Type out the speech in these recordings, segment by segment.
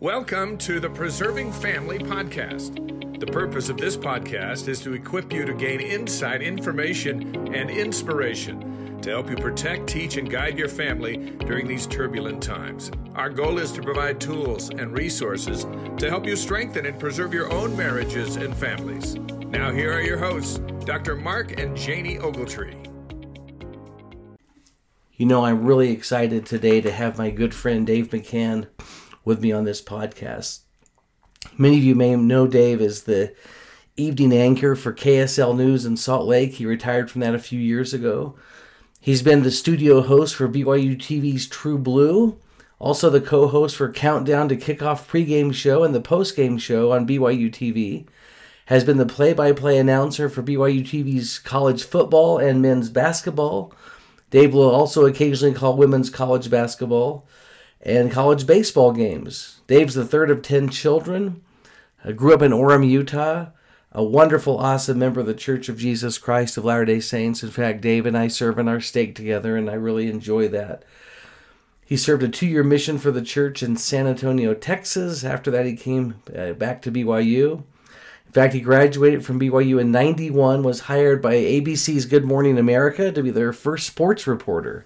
Welcome to the Preserving Family Podcast. The purpose of this podcast is to equip you to gain insight, information, and inspiration to help you protect, teach, and guide your family during these turbulent times. Our goal is to provide tools and resources to help you strengthen and preserve your own marriages and families. Now, here are your hosts, Dr. Mark and Janie Ogletree. You know, I'm really excited today to have my good friend Dave McCann with me on this podcast. Many of you may know Dave as the evening anchor for KSL News in Salt Lake. He retired from that a few years ago. He's been the studio host for BYU TV's True Blue, also the co host for Countdown to Kickoff pregame show and the postgame show on BYU TV. Has been the play by play announcer for BYU TV's college football and men's basketball. Dave will also occasionally call women's college basketball and college baseball games. Dave's the third of 10 children. I grew up in Orem, Utah. A wonderful, awesome member of the Church of Jesus Christ of Latter day Saints. In fact, Dave and I serve in our stake together, and I really enjoy that. He served a two year mission for the church in San Antonio, Texas. After that, he came uh, back to BYU. In fact, he graduated from BYU in 91, was hired by ABC's Good Morning America to be their first sports reporter.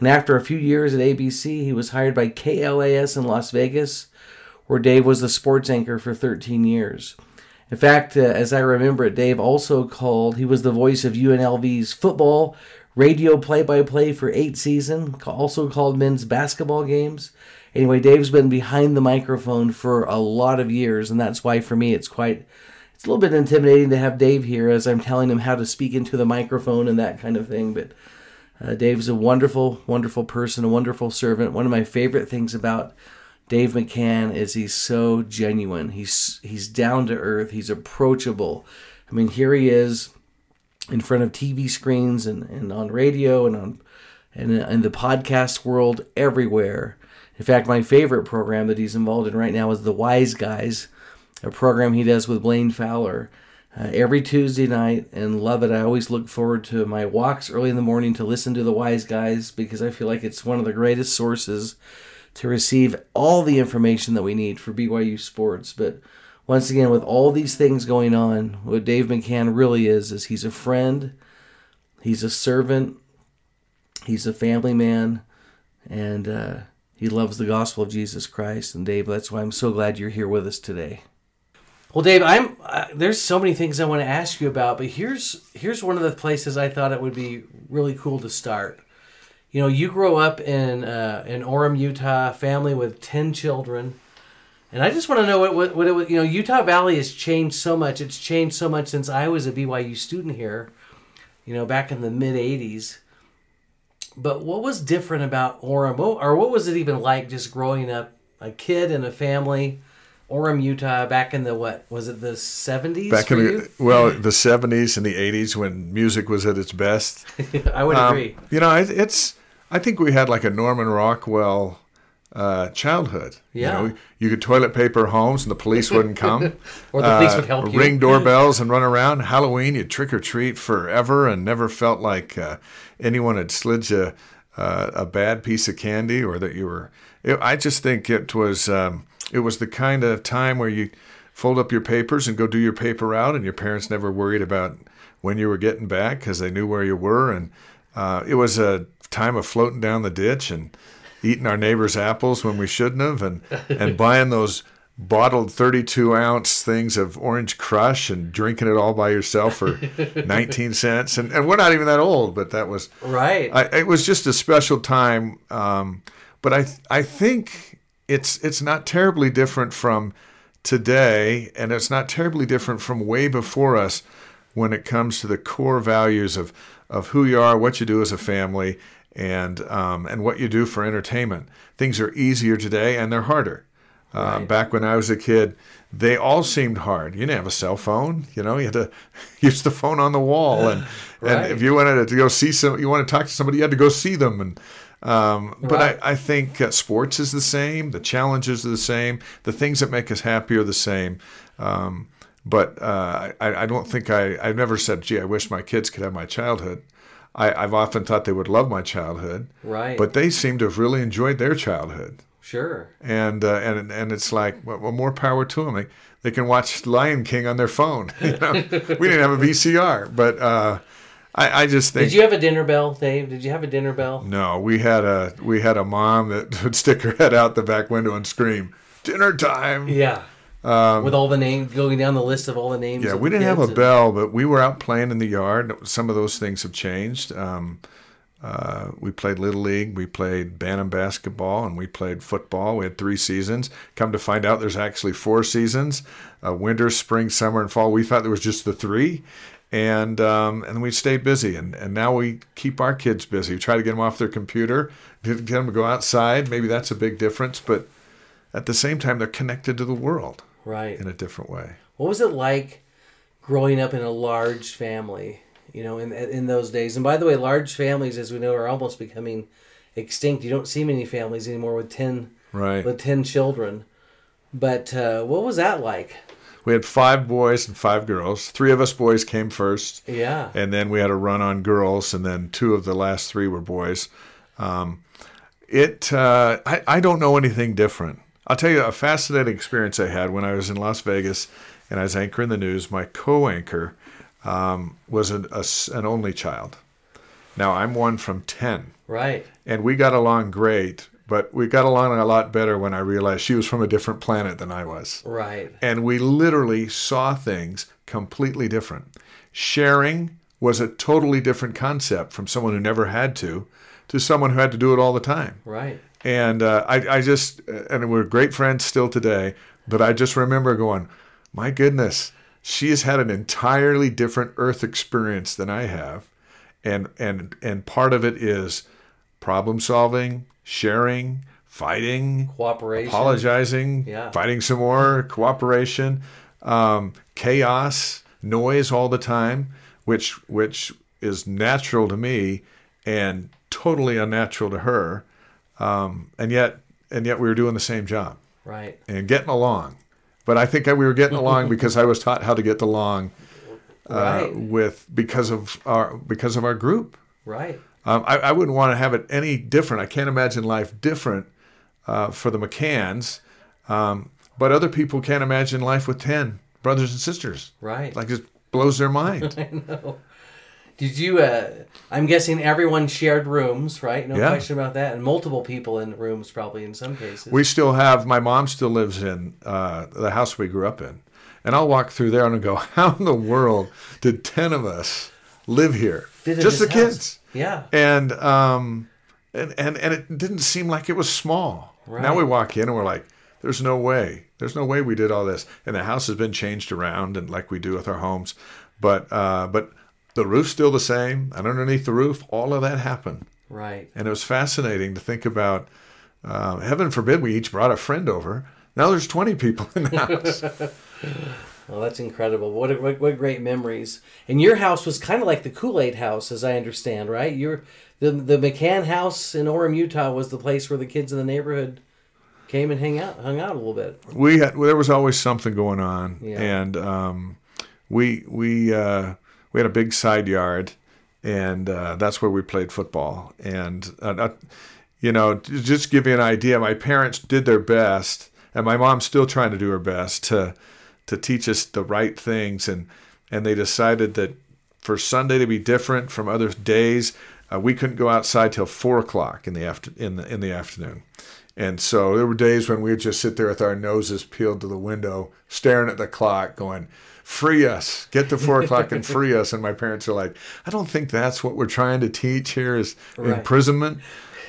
And after a few years at ABC, he was hired by KLAS in Las Vegas, where Dave was the sports anchor for 13 years. In fact, uh, as I remember it, Dave also called, he was the voice of UNLV's football, radio play by play for eight seasons, also called men's basketball games. Anyway, Dave's been behind the microphone for a lot of years, and that's why for me it's quite, it's a little bit intimidating to have Dave here as I'm telling him how to speak into the microphone and that kind of thing. But uh, Dave's a wonderful, wonderful person, a wonderful servant. One of my favorite things about Dave McCann is he's so genuine. He's he's down to earth. He's approachable. I mean, here he is in front of TV screens and, and on radio and on and in the podcast world everywhere. In fact, my favorite program that he's involved in right now is The Wise Guys, a program he does with Blaine Fowler uh, every Tuesday night and love it. I always look forward to my walks early in the morning to listen to the wise guys because I feel like it's one of the greatest sources to receive all the information that we need for BYU sports. But once again, with all these things going on, what Dave McCann really is is he's a friend, he's a servant, he's a family man, and uh, he loves the gospel of Jesus Christ. And Dave, that's why I'm so glad you're here with us today. Well, Dave, I'm uh, there's so many things I want to ask you about, but here's here's one of the places I thought it would be really cool to start. You know, you grow up in uh, in Orem, Utah, family with ten children, and I just want to know what what, what it, you know. Utah Valley has changed so much. It's changed so much since I was a BYU student here. You know, back in the mid '80s. But what was different about Orem, or what was it even like just growing up, a kid in a family? Orem, Utah, back in the what was it the seventies? Back in the well, the seventies and the eighties when music was at its best. I would um, agree. You know, it, it's I think we had like a Norman Rockwell uh, childhood. Yeah. You, know, you could toilet paper homes and the police wouldn't come. or the police uh, would help you. Ring doorbells and run around. Halloween, you'd trick or treat forever and never felt like uh, anyone had slid you uh, a bad piece of candy or that you were. It, I just think it was. Um, it was the kind of time where you fold up your papers and go do your paper route, and your parents never worried about when you were getting back because they knew where you were. And uh, it was a time of floating down the ditch and eating our neighbors' apples when we shouldn't have, and and buying those bottled 32 ounce things of orange crush and drinking it all by yourself for 19 cents and, and we're not even that old but that was right I, it was just a special time um, but i i think it's it's not terribly different from today, and it's not terribly different from way before us when it comes to the core values of of who you are, what you do as a family, and um, and what you do for entertainment. Things are easier today, and they're harder. Uh, right. Back when I was a kid, they all seemed hard. You didn't have a cell phone, you know. You had to use the phone on the wall, and right. and if you wanted to go see some, you want to talk to somebody, you had to go see them, and um, but right. I, I think uh, sports is the same. The challenges are the same. The things that make us happy are the same. Um, but uh, I, I, don't think I, I've never said, gee, I wish my kids could have my childhood. I, have often thought they would love my childhood. Right. But they seem to have really enjoyed their childhood. Sure. and uh, and and it's like well, well, more power to them. They, they can watch Lion King on their phone. You know? we didn't have a VCR, but uh, I, I just think Did you have a dinner bell, Dave? Did you have a dinner bell? no. We had a we had a mom that would stick her head out the back window and scream, "Dinner time!" Yeah. With all the names going down the list of all the names. Um, Yeah, we didn't have a and- bell, but we were out playing in the yard. Some of those things have changed. Um, uh, we played little league, we played bantam basketball, and we played football. We had three seasons. Come to find out, there's actually four seasons: uh, winter, spring, summer, and fall. We thought there was just the three, and um, and we stayed busy. And, and now we keep our kids busy. We try to get them off their computer, get get them to go outside. Maybe that's a big difference, but at the same time, they're connected to the world Right. in a different way. What was it like growing up in a large family? You know, in in those days. And by the way, large families, as we know, are almost becoming extinct. You don't see many families anymore with ten Right. with ten children. But uh, what was that like? We had five boys and five girls. Three of us boys came first, Yeah. and then we had a run on girls, and then two of the last three were boys. Um, it uh, I, I don't know anything different. I'll tell you a fascinating experience I had when I was in Las Vegas and I was anchoring the news. My co-anchor um, was an, a an only child. Now I'm one from ten Right. and we got along great, but we got along a lot better when I realized she was from a different planet than I was Right. and we literally saw things completely different. Sharing was a totally different concept from someone who never had to to someone who had to do it all the time. Right. And uh, I, I just, and we're great friends still today, but I just remember going, my goodness, she has had an entirely different earth experience than I have. And, and, and part of it is problem solving, sharing, fighting, Cooperation. apologizing, Yeah. fighting some more, cooperation, um, chaos, noise all the time, which which is natural to me and totally unnatural to her, um, and yet and yet we were doing the same job Right. and getting along. But I think we were getting along because I was taught how to get along uh, Right. with because of our because of our group. Right. Um, I, I wouldn't want to have it any different. I can't imagine life different uh, for the McCanns, um, but other people can't imagine life with ten brothers and sisters. Right. Like it blows their mind. I know. Did you? Uh, I'm guessing everyone shared rooms, right? No Yeah. question about that, and multiple people in rooms, probably in some cases. we still have my mom still lives in uh, the house we grew up in, and I'll walk through there and I'll go, "How in the world did ten of us live here? Just the house. kids." yeah. and um, and and and it didn't seem like it was small. Now we walk in and we're like, "There's no way. There's no way we did all this." And the house has been changed around, and like we do with our homes, but uh, but the roof's still the same, and underneath the roof, all of that happened, Right. and it was fascinating to think about. Uh, heaven forbid we each brought a friend over. Now there's 20 people in the house. Well, that's incredible. What, a, what what great memories. And your house was kind of like the Kool Aid house, as I understand, right? Your the the McCann house in Orem, Utah, was the place where the kids in the neighborhood came and hang out, hung out a little bit. we had well, there was always something going on, Yeah. and um, we we uh, we had a big side yard, and uh, that's where we played football. And uh, uh, you know, to just give you an idea, my parents did their best, and my mom's still trying to do her best to to teach us the right things, and and they decided that for Sunday to be different from other days, uh, we couldn't go outside till four o'clock in the after in the in the afternoon. And so there were days when we'd just sit there with our noses peeled to the window, staring at the clock, going, Free us, get to four o'clock and free us. And my parents are like, I don't think that's what we're trying to teach here is Right. imprisonment.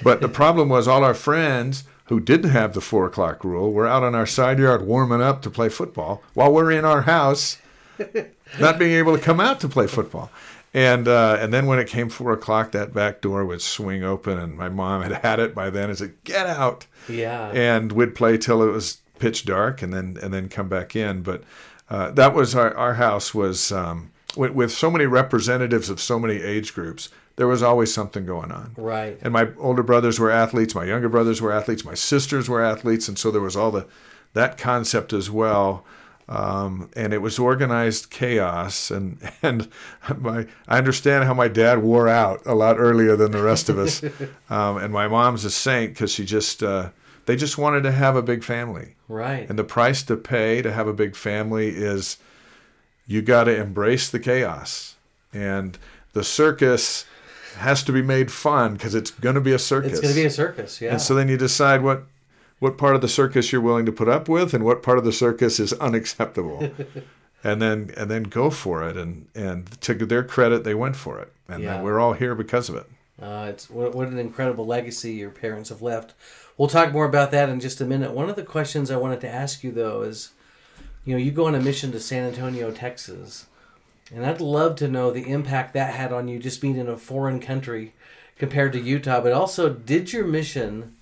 But the problem was all our friends who didn't have the four o'clock rule were out on our side yard warming up to play football while we're in our house, not being able to come out to play football. And uh, and then when it came four o'clock, that back door would swing open, and my mom had had it by then and said, "Get out!" Yeah. and we'd play till it was pitch dark, and then and then come back in. But uh, that was our our house was um, with, with so many representatives of so many age groups. There was always something going on. Right. And my older brothers were athletes, my younger brothers were athletes, my sisters were athletes, and so there was all the that concept as well. Um, and it was organized chaos, and and my I understand how my dad wore out a lot earlier than the rest of us, um, and my mom's a saint because she just uh, They just wanted to have a big family. Right. And the price to pay to have a big family is you got to embrace the chaos. And the circus has to be made fun because it's going to be a circus. It's going to be a circus, yeah. And so then you decide what what part of the circus you're willing to put up with and what part of the circus is unacceptable. and then and then go for it and and to their credit they went for it. And Yeah. then we're all here because of it. Uh, it's what, what an incredible legacy your parents have left. We'll talk more about that in just a minute. One of the questions I wanted to ask you though is, you know, you go on a mission to San Antonio, Texas, and I'd love to know the impact that had on you just being in a foreign country compared to Utah. But also, did your mission?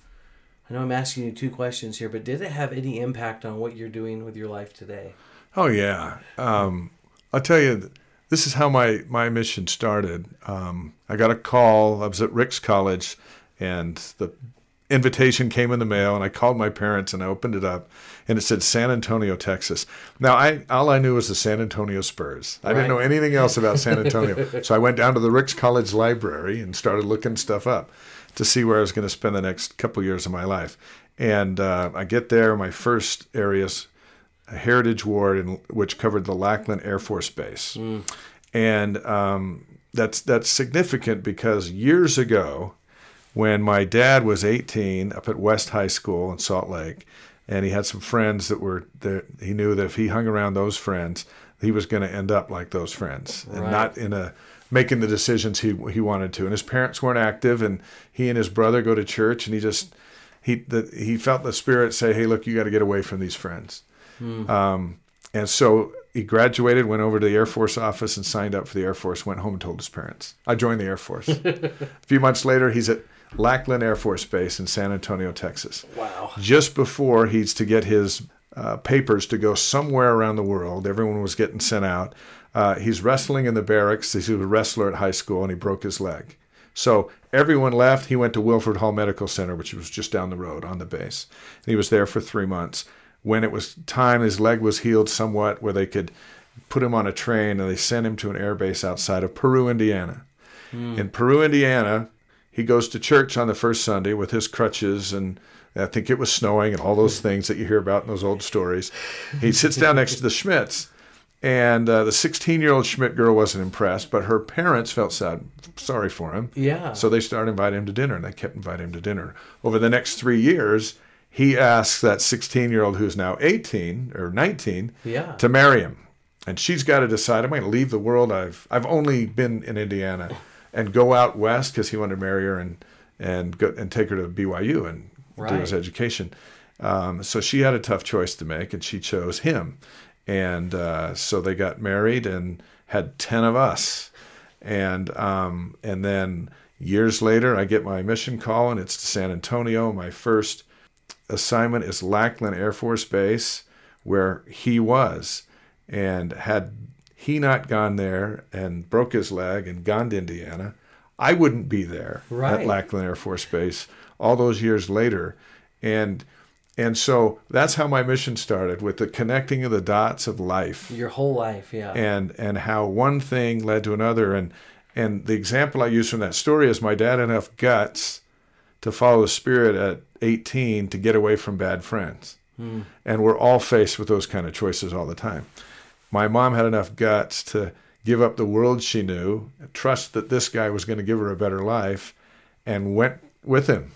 I know I'm asking you two questions here, but did it have any impact on what you're doing with your life today? Oh yeah. Um, I'll tell you, this is how my my mission started. Um, I got a call. I was at Ricks College, and the invitation came in the mail, and I called my parents, and I opened it up, and it said San Antonio, Texas. Now I all I knew was the San Antonio Spurs. I didn't know anything else about San Antonio, so I went down to the Ricks College library and started looking stuff up to see where I was going to spend the next couple years of my life. And uh, I get there, my first areas a heritage ward in, which covered the Lackland Air Force Base, and um, that's that's significant because years ago, when my dad was 18 up at West High School in Salt Lake, and he had some friends that were there, he knew that if he hung around those friends, he was going to end up like those friends, and not in a making the decisions he he wanted to. And his parents weren't active, and he and his brother go to church, and he just he the, he felt the spirit say, "Hey, look, you got to get away from these friends." Um, and so he graduated, went over to the Air Force office and signed up for the Air Force, went home and told his parents. I joined the Air Force. a few months later, he's at Lackland Air Force Base in San Antonio, Texas. Wow. Just before he's to get his uh, papers to go somewhere around the world, everyone was getting sent out. Uh, he's wrestling in the barracks. He's a wrestler at high school, and he broke his leg. So everyone left. He went to Wilford Hall Medical Center, which was just down the road on the base. And he was there for three months. When it was time, his leg was healed somewhat, where they could put him on a train, and they sent him to an air base outside of Peru, Indiana. In Peru, Indiana, he goes to church on the first Sunday with his crutches and I think it was snowing and all those things that you hear about in those old stories. He sits down next to the Schmidts, and uh, the 16 year old Schmidt girl wasn't impressed, but her parents felt sad, sorry for him. Yeah. So they started inviting him to dinner, and they kept inviting him to dinner. Over the next three years, he asks that 16 year old who's now 18 or 19 Yeah. to marry him. And she's got to decide, am I going to leave the world? I've, I've only been in Indiana and go out west because he wanted to marry her and, and, go, and take her to BYU and do his education. Um, so she had a tough choice to make, and she chose him. And uh, so they got married and had 10 of us. And, um, and then years later, I get my mission call, and it's to San Antonio. My first assignment is Lackland Air Force Base, where he was. And had he not gone there and broke his leg and gone to Indiana, I wouldn't be there Right. at Lackland Air Force Base all those years later. And and so that's how my mission started with the connecting of the dots of life Your whole life, yeah. and and how one thing led to another and and the example I use from that story is my dad had enough guts to follow the spirit at 18 to get away from bad friends. Hmm. And we're all faced with those kind of choices all the time. My mom had enough guts to give up the world she knew, trust that this guy was going to give her a better life, and went with him.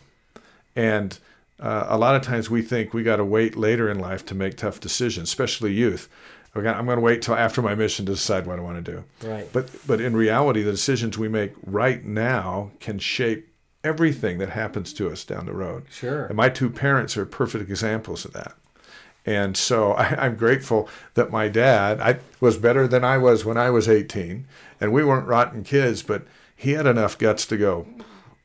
And uh, a lot of times we think we got to wait later in life to make tough decisions, especially youth. Got- I'm going to wait till after my mission to decide what I want to do. Right. But but in reality, the decisions we make right now can shape everything that happens to us down the road. Sure. And my two parents are perfect examples of that. And so I, I'm grateful that my dad I, was better than I was when I was 18, and we weren't rotten kids, but he had enough guts to go.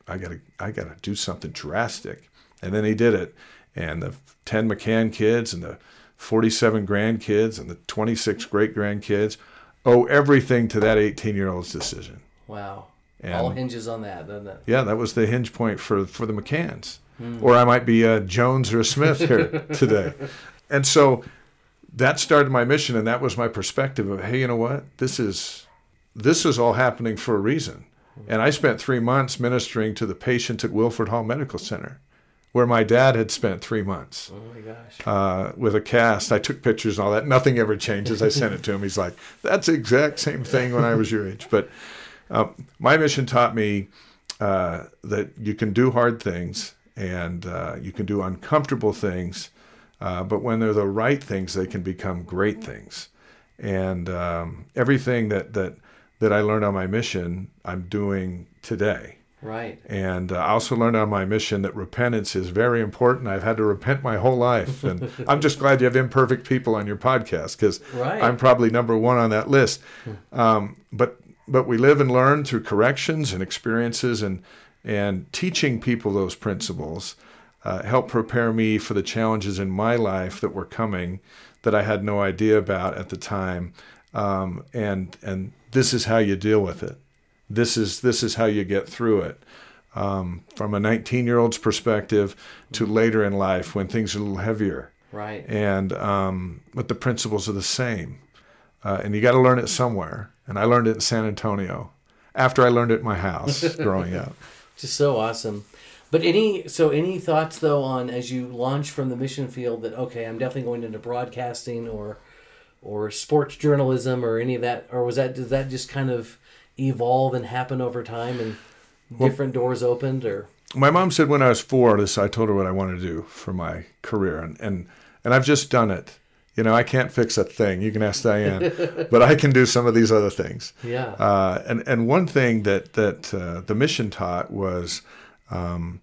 I gotta I gotta do something drastic, and then he did it. And the 10 McCann kids and the 47 grandkids and the 26 great grandkids owe everything to that 18 year old's decision. wow. And- All hinges on that, doesn't it? Yeah, that was the hinge point for for the McCanns. Hmm. Or I might be a Jones or a Smith here today. And so that started my mission and that was my perspective of hey, you know what? This is this is all happening for a reason. And I spent 3 months ministering to the patients at Wilford Hall Medical Center where my dad had spent three months Oh my gosh. uh, with a cast. I took pictures and all that. Nothing ever changes. I sent it to him. He's like, "That's the exact same thing when I was your age." But uh, my mission taught me uh, that you can do hard things and uh, you can do uncomfortable things, uh, but when they're the right things, they can become great things. And um, everything that that that I learned on my mission, I'm doing today. Right. And uh, I also learned on my mission that repentance is very important. I've had to repent my whole life. And I'm just glad you have imperfect people on your podcast because Right. I'm probably number one on that list. Um, but but we live and learn through corrections and experiences and and teaching people those principles uh, help prepare me for the challenges in my life that were coming that I had no idea about at the time. Um, and and this is how you deal with it this is this is how you get through it um, from a 19 year old's perspective to later in life when things are a little heavier Right. and um, but the principles are the same uh, and you got to learn it somewhere and i learned it in san antonio after i learned it in my house growing up Just so awesome. But any so any thoughts though on as you launch from the mission field that okay, I'm definitely going into broadcasting or or sports journalism or any of that or was that does that just kind of evolve and happen over time and different doors opened or my mom said when I was four, this I told her what I wanted to do for my career, and and and I've just done it. You know, I can't fix a thing. You can ask Diane, but I can do some of these other things. yeah. Uh, and and one thing that that uh, the mission taught was, um,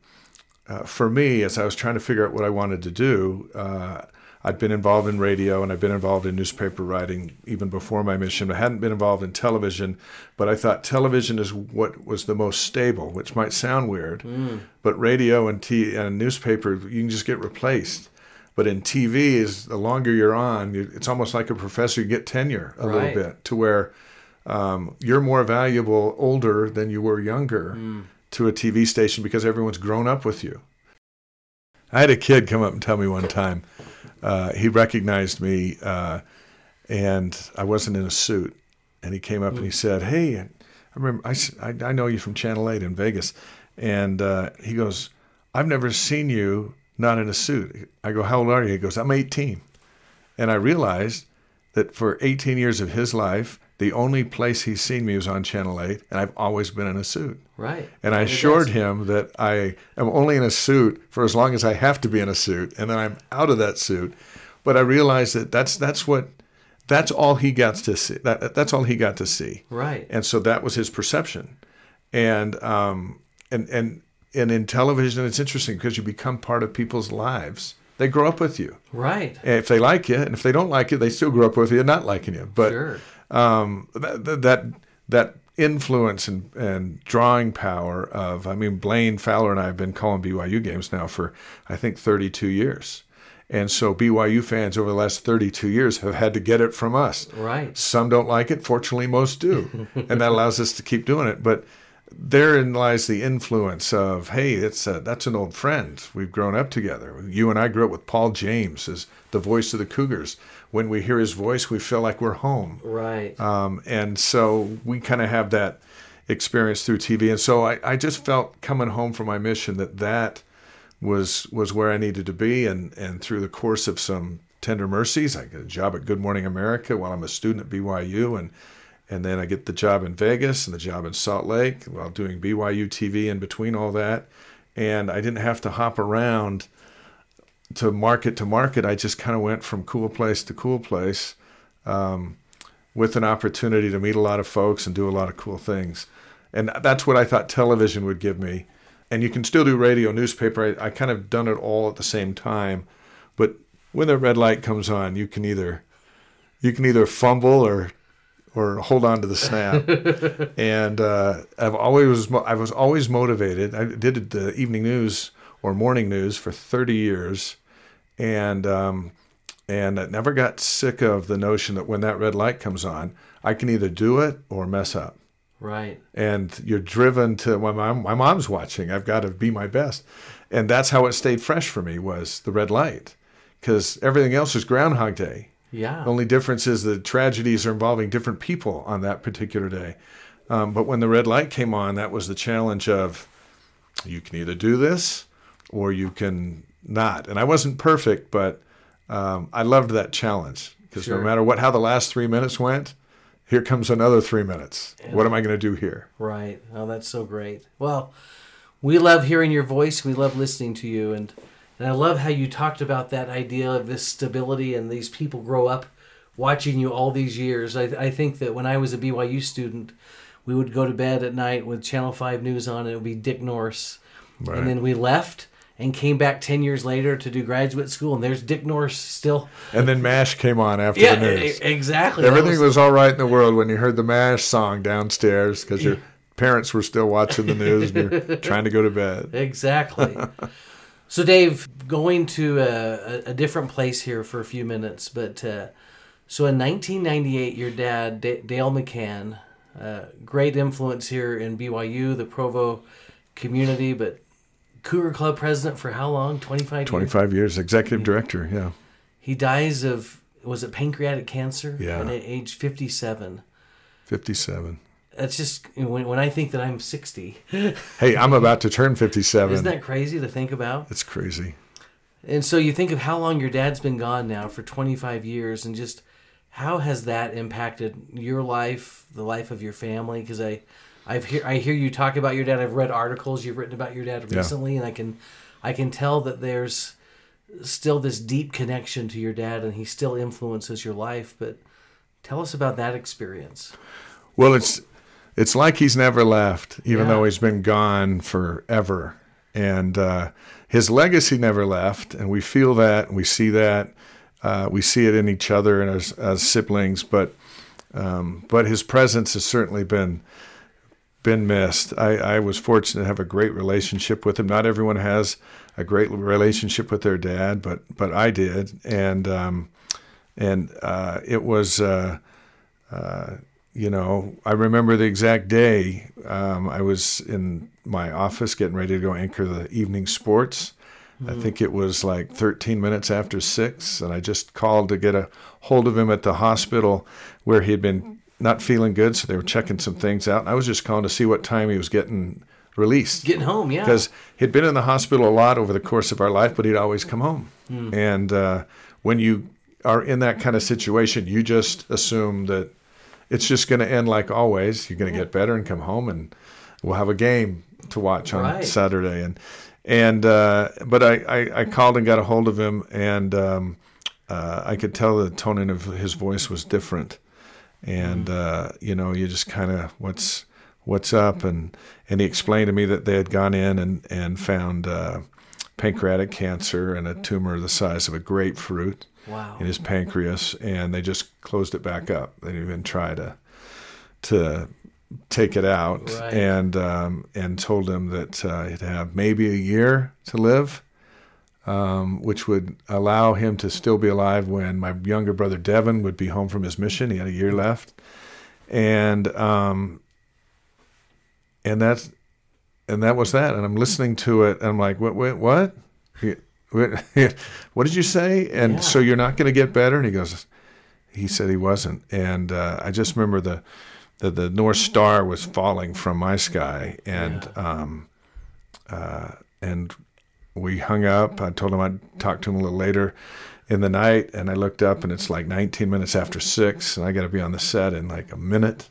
uh, for me, as I was trying to figure out what I wanted to do, uh, I'd been involved in radio and I'd been involved in newspaper writing even before my mission. I hadn't been involved in television, but I thought television is what was the most stable, which might sound weird, but radio and t- and newspaper you can just get replaced. But in TV, is the longer you're on, you, it's almost like a professor. You get tenure a Right. little bit to where um, you're more valuable older than you were younger to a TV station because everyone's grown up with you. I had a kid come up and tell me one time uh, he recognized me uh, and I wasn't in a suit. And he came up and he said, Hey, I remember, I, I, know you from Channel 8 in Vegas. And uh, he goes, I've never seen you not in a suit. I go, How old are you? He goes, I'm 18. And I realized that for 18 years of his life, the only place he's seen me was on Channel 8, and I've always been in a suit. right. And I assured him that I am only in a suit for as long as I have to be in a suit, and then I'm out of that suit. But I realized that that's that's what that's all he got to see. That that's all he got to see. Right. And so that was his perception. And um and and and in television, it's interesting because you become part of people's lives. They grow up with you. Right. And if they like you, and if they don't like you, they still grow up with you not liking you. But Sure. Um, that that that influence and, and drawing power of I mean Blaine Fowler and I have been calling BYU games now for I think 32 years. And so BYU fans over the last 32 years have had to get it from us. Right. Some don't like it, fortunately most do. and that allows us to keep doing it, but therein lies the influence of hey, it's a, that's an old friend. We've grown up together. You and I grew up with Paul James as the voice of the Cougars. When we hear his voice, we feel like we're home. Right. Um, and so we kind of have that experience through TV. And so I, I just felt coming home from my mission that that was was where I needed to be. And, and through the course of some tender mercies, I get a job at Good Morning America while I'm a student at BYU. And, and then I get the job in Vegas and the job in Salt Lake while doing BYU TV in between all that. And I didn't have to hop around to market to market. I just kind of went from cool place to cool place um, with an opportunity to meet a lot of folks and do a lot of cool things. And that's what I thought television would give me. And you can still do radio, newspaper. I, I kind of done it all at the same time. But when the red light comes on, you can either you can either fumble or or hold on to the snap. and uh, I've always I was always motivated. I did the evening news or morning news for 30 years, and um, and I never got sick of the notion that when that red light comes on, I can either do it or mess up. Right. And you're driven to when my, my mom's watching, I've got to be my best, and that's how it stayed fresh for me was the red light, because everything else is Groundhog Day. Yeah. The only difference is the tragedies are involving different people on that particular day. Um, but when the red light came on, that was the challenge of you can either do this or you can not. And I wasn't perfect, but um, I loved that challenge because Sure. no matter what how the last three minutes went, here comes another three minutes. What am I going to do here? Right. Oh, that's so great. Well, we love hearing your voice. We love listening to you, and and I love how you talked about that idea of this stability and these people grow up watching you all these years. I, I think that when I was a BYU student, we would go to bed at night with Channel Five News on, and it would be Dick Nourse, Right. and then we left and came back ten years later to do graduate school, and there's Dick Nourse still. And then MASH came on after Yeah, the news. exactly. Everything was- was all right in the world when you heard the MASH song downstairs because your parents were still watching the news and you're trying to go to bed. Exactly. so, Dave, going to a, a, a different place here for a few minutes, but uh, so in 1998, your dad, D- Dale McCann, uh, great influence here in BYU, the Provo community, but Cougar Club president for how long? 25 years? 25 years, executive director. Yeah. He dies of, was it pancreatic cancer? Yeah. At age 57. 57. That's just, you know, when, when I think that I'm 60, Hey, I'm about to turn 57. isn't that crazy to think about? it's crazy. And so you think of how long your dad's been gone now for 25 years and just how has that impacted your life, the life of your family because I I've hear I hear you talk about your dad. I've read articles you've written about your dad Yeah. recently and I can I can tell that there's still this deep connection to your dad and he still influences your life, but tell us about that experience. Well, it's it's like he's never left, even Yeah. though he's been gone forever. And uh, his legacy never left, and we feel that, we see that, uh, we see it in each other and as, as siblings. But um, but his presence has certainly been been missed. I, I was fortunate to have a great relationship with him. Not everyone has a great relationship with their dad, but but I did, and um, and uh, it was. Uh, you know, I remember the exact day. Um, I was in my office getting ready to go anchor the evening sports. I think it was like 13 minutes after six, and I just called to get a hold of him at the hospital where he had been not feeling good. So they were checking some things out, and I was just calling to see what time he was getting released Getting home, yeah. because he'd been in the hospital a lot over the course of our life, but he'd always come home. And uh, when you are in that kind of situation, you just assume that it's just going to end like always. You're going to get better and come home, and we'll have a game to watch on Right. Saturday. And and uh, but I, I I called and got a hold of him, and um, uh, I could tell the tone of his voice was different. And uh, you know, you just kind of what's what's up, and and he explained to me that they had gone in and and found uh, pancreatic cancer and a tumor the size of a grapefruit wow. in his pancreas, and they just closed it back up. They didn't even try to to take it out, Right. and um, and told him that uh, he'd have maybe a year to live, um, which would allow him to still be alive when my younger brother Devin would be home from his mission. He had a year left, and um, and that's and that was that. And I'm listening to it, and I'm like, what, what, what? What did you say? And Yeah. so you're not going to get better? And he goes, he said he wasn't. And uh, I just remember the, the the North Star was falling from my sky, and um, uh, and we hung up. I told him I'd talk to him a little later in the night, and I looked up, and it's like 19 minutes after six, and I got to be on the set in like a minute,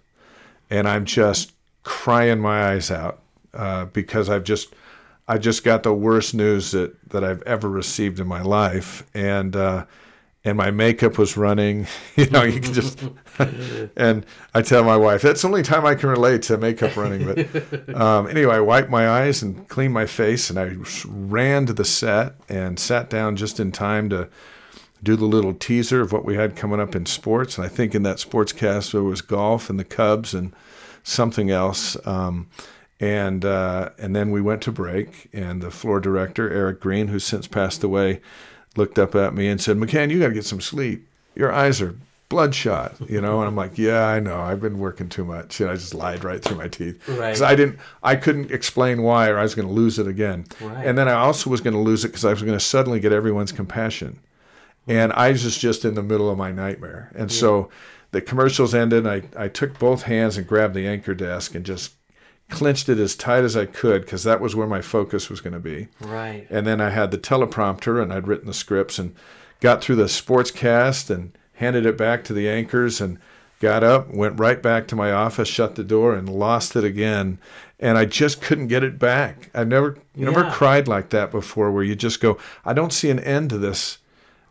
and I'm just crying my eyes out uh, because I've just I just got the worst news that, that I've ever received in my life, and uh, and my makeup was running. You know, you can just. and I tell my wife that's the only time I can relate to makeup running. But um, anyway, I wiped my eyes and cleaned my face, and I ran to the set and sat down just in time to do the little teaser of what we had coming up in sports. And I think in that sports cast there was golf and the Cubs and something else. Um, and uh, and then we went to break, and the floor director Eric Green, who's since passed away, looked up at me and said, "McCann, you got to get some sleep. Your eyes are bloodshot." You know, and I'm like, "Yeah, I know. I've been working too much." And I just lied right through my teeth Right. because I didn't, I couldn't explain why, or I was going to lose it again. Right. And then I also was going to lose it because I was going to suddenly get everyone's compassion and I was just, just in the middle of my nightmare. And so the commercials ended. And I, I took both hands and grabbed the anchor desk and just clinched it as tight as I could because that was where my focus was going to be. Right. And then I had the teleprompter and I'd written the scripts and got through the sportscast and handed it back to the anchors and got up, went right back to my office, shut the door, and lost it again. And I just couldn't get it back. I never never Yeah. cried like that before, where you just go, I don't see an end to this.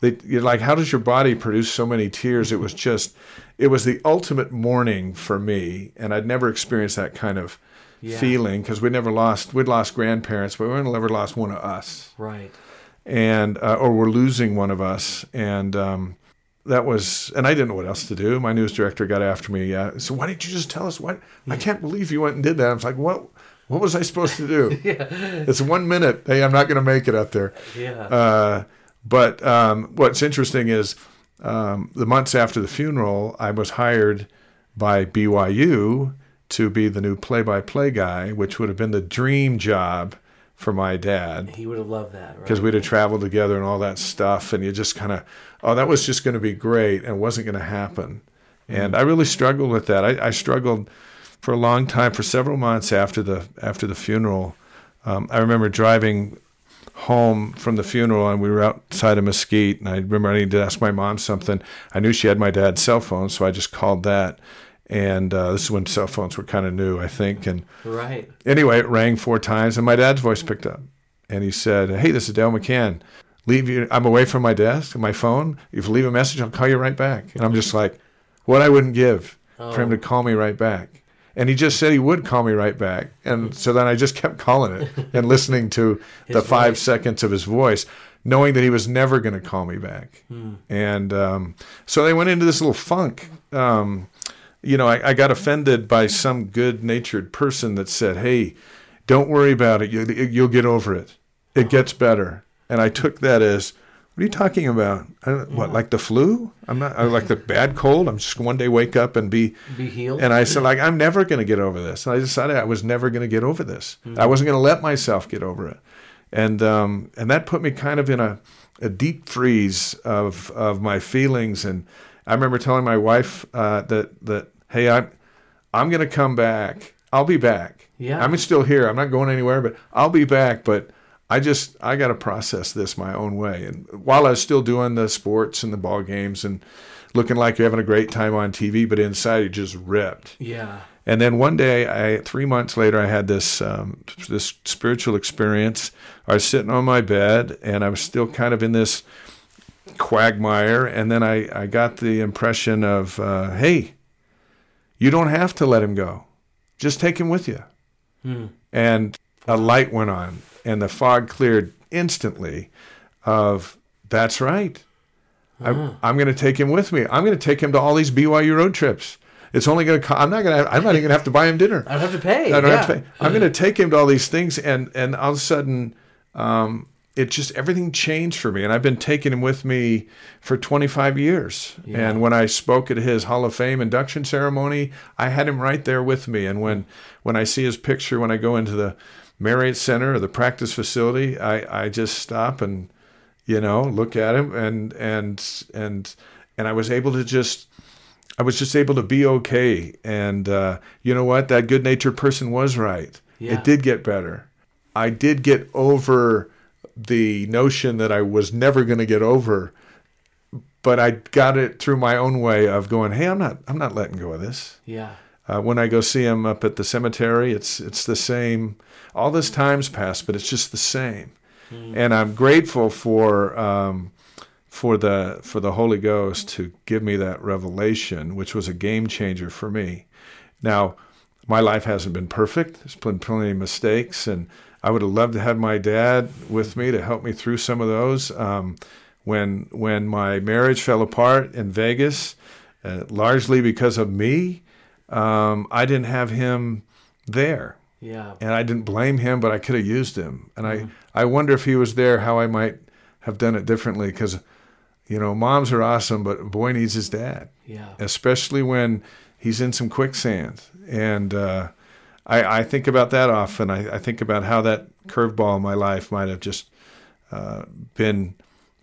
They, you're like, how does your body produce so many tears? It was just, it was the ultimate mourning for me, and I'd never experienced that kind of Yeah. feeling because we never lost, we'd lost grandparents, but we never lost one of us. Right. and uh, or we're losing one of us. And um, that was and i didn't know what else to do. My news director got after me uh, so why didn't you just tell us what i can't believe you went and did that. I was like what what was i supposed to do? It's one minute. Hey i'm not going to make it up there. Yeah. uh, but um, what's interesting is um, the months after the funeral, I was hired by BYU to be the new play-by-play guy, which would have been the dream job for my dad he would have loved that. Right. because we'd have traveled together and all that stuff, and you just kind of, oh, that was just going to be great, and it wasn't going to happen. And I really struggled with that. I, I struggled for a long time, for several months after the after the funeral. Um, I remember driving home from the funeral, and we were outside of Mesquite, and I remember I needed to ask my mom something. I knew she had my dad's cell phone, so I just called that. And uh, this is when cell phones were kind of new, I think, and right. anyway, it rang four times, and my dad's voice picked up, and he said, "Hey, this is Dale McCann. Leave you. I'm away from my desk, my phone. If you leave a message, I'll call you right back." And I'm just like, "What I wouldn't give for him to call me right back." And he just said he would call me right back, and so then I just kept calling it and listening to the five voice. seconds of his voice, knowing that he was never going to call me back. And um, so they went into this little funk. Um, you know, I, I got offended by some good-natured person that said, "Hey, don't worry about it. You, you'll get over it. It gets better." And I took that as, "What are you talking about? What, like the flu? I'm not. I like the bad cold. I'm just one day wake up and be." Be healed. And I said, like, I'm never going to get over this. And I decided I was never going to get over this. I wasn't going to let myself get over it. And um, and that put me kind of in a, a deep freeze of of my feelings. And I remember telling my wife uh, that that hey, I'm I'm going to come back. I'll be back. Yeah. I'm still here. I'm not going anywhere, but I'll be back. But I just I got to process this my own way. And while I was still doing the sports and the ball games and looking like you're having a great time on TV, but inside you just ripped. yeah. And then one day, I three months later, I had this um, this spiritual experience. I was sitting on my bed, and I was still kind of in this quagmire. And then I, I got the impression of, uh, hey, you don't have to let him go. Just take him with you. Hmm. And a light went on, and the fog cleared instantly. Of that's right. I, I'm uh-huh. going to take him with me. I'm going to take him to all these BYU road trips. It's only going to. Co- I'm not going to. I'm not even going to have to buy him dinner. I don't have to pay. I don't yeah. have to pay. I'm going to hmm. take him to all these things, and and all of a sudden, um, it just everything changed for me. And I've been taking him with me for 25 years. Yeah. And when I spoke at his Hall of Fame induction ceremony, I had him right there with me. And when when I see his picture when I go into the Marriott Center or the practice facility, I I just stop and you know look at him and and and and I was able to just I was just able to be okay. And uh, you know what? That good natured person was right. Yeah. It did get better. I did get over the notion that I was never going to get over, but I got it through my own way of going, "Hey, I'm not, I'm not letting go of this." Yeah. Uh, when I go see him up at the cemetery, it's it's the same. All this time's passed, but it's just the same. And I'm grateful for um, for the for the Holy Ghost to give me that revelation, which was a game changer for me. Now, my life hasn't been perfect. There's been plenty of mistakes, and I would have loved to have my dad with me to help me through some of those. Um, when when my marriage fell apart in Vegas, uh, largely because of me, um, I didn't have him there Yeah. and I didn't blame him, but I could have used him. And I, I wonder if he was there, how I might have done it differently. Because, you know, moms are awesome, but boy needs his dad, Yeah. especially when he's in some quicksand. And uh, I, I think about that often. I, I think about how that curveball in my life might have just uh, been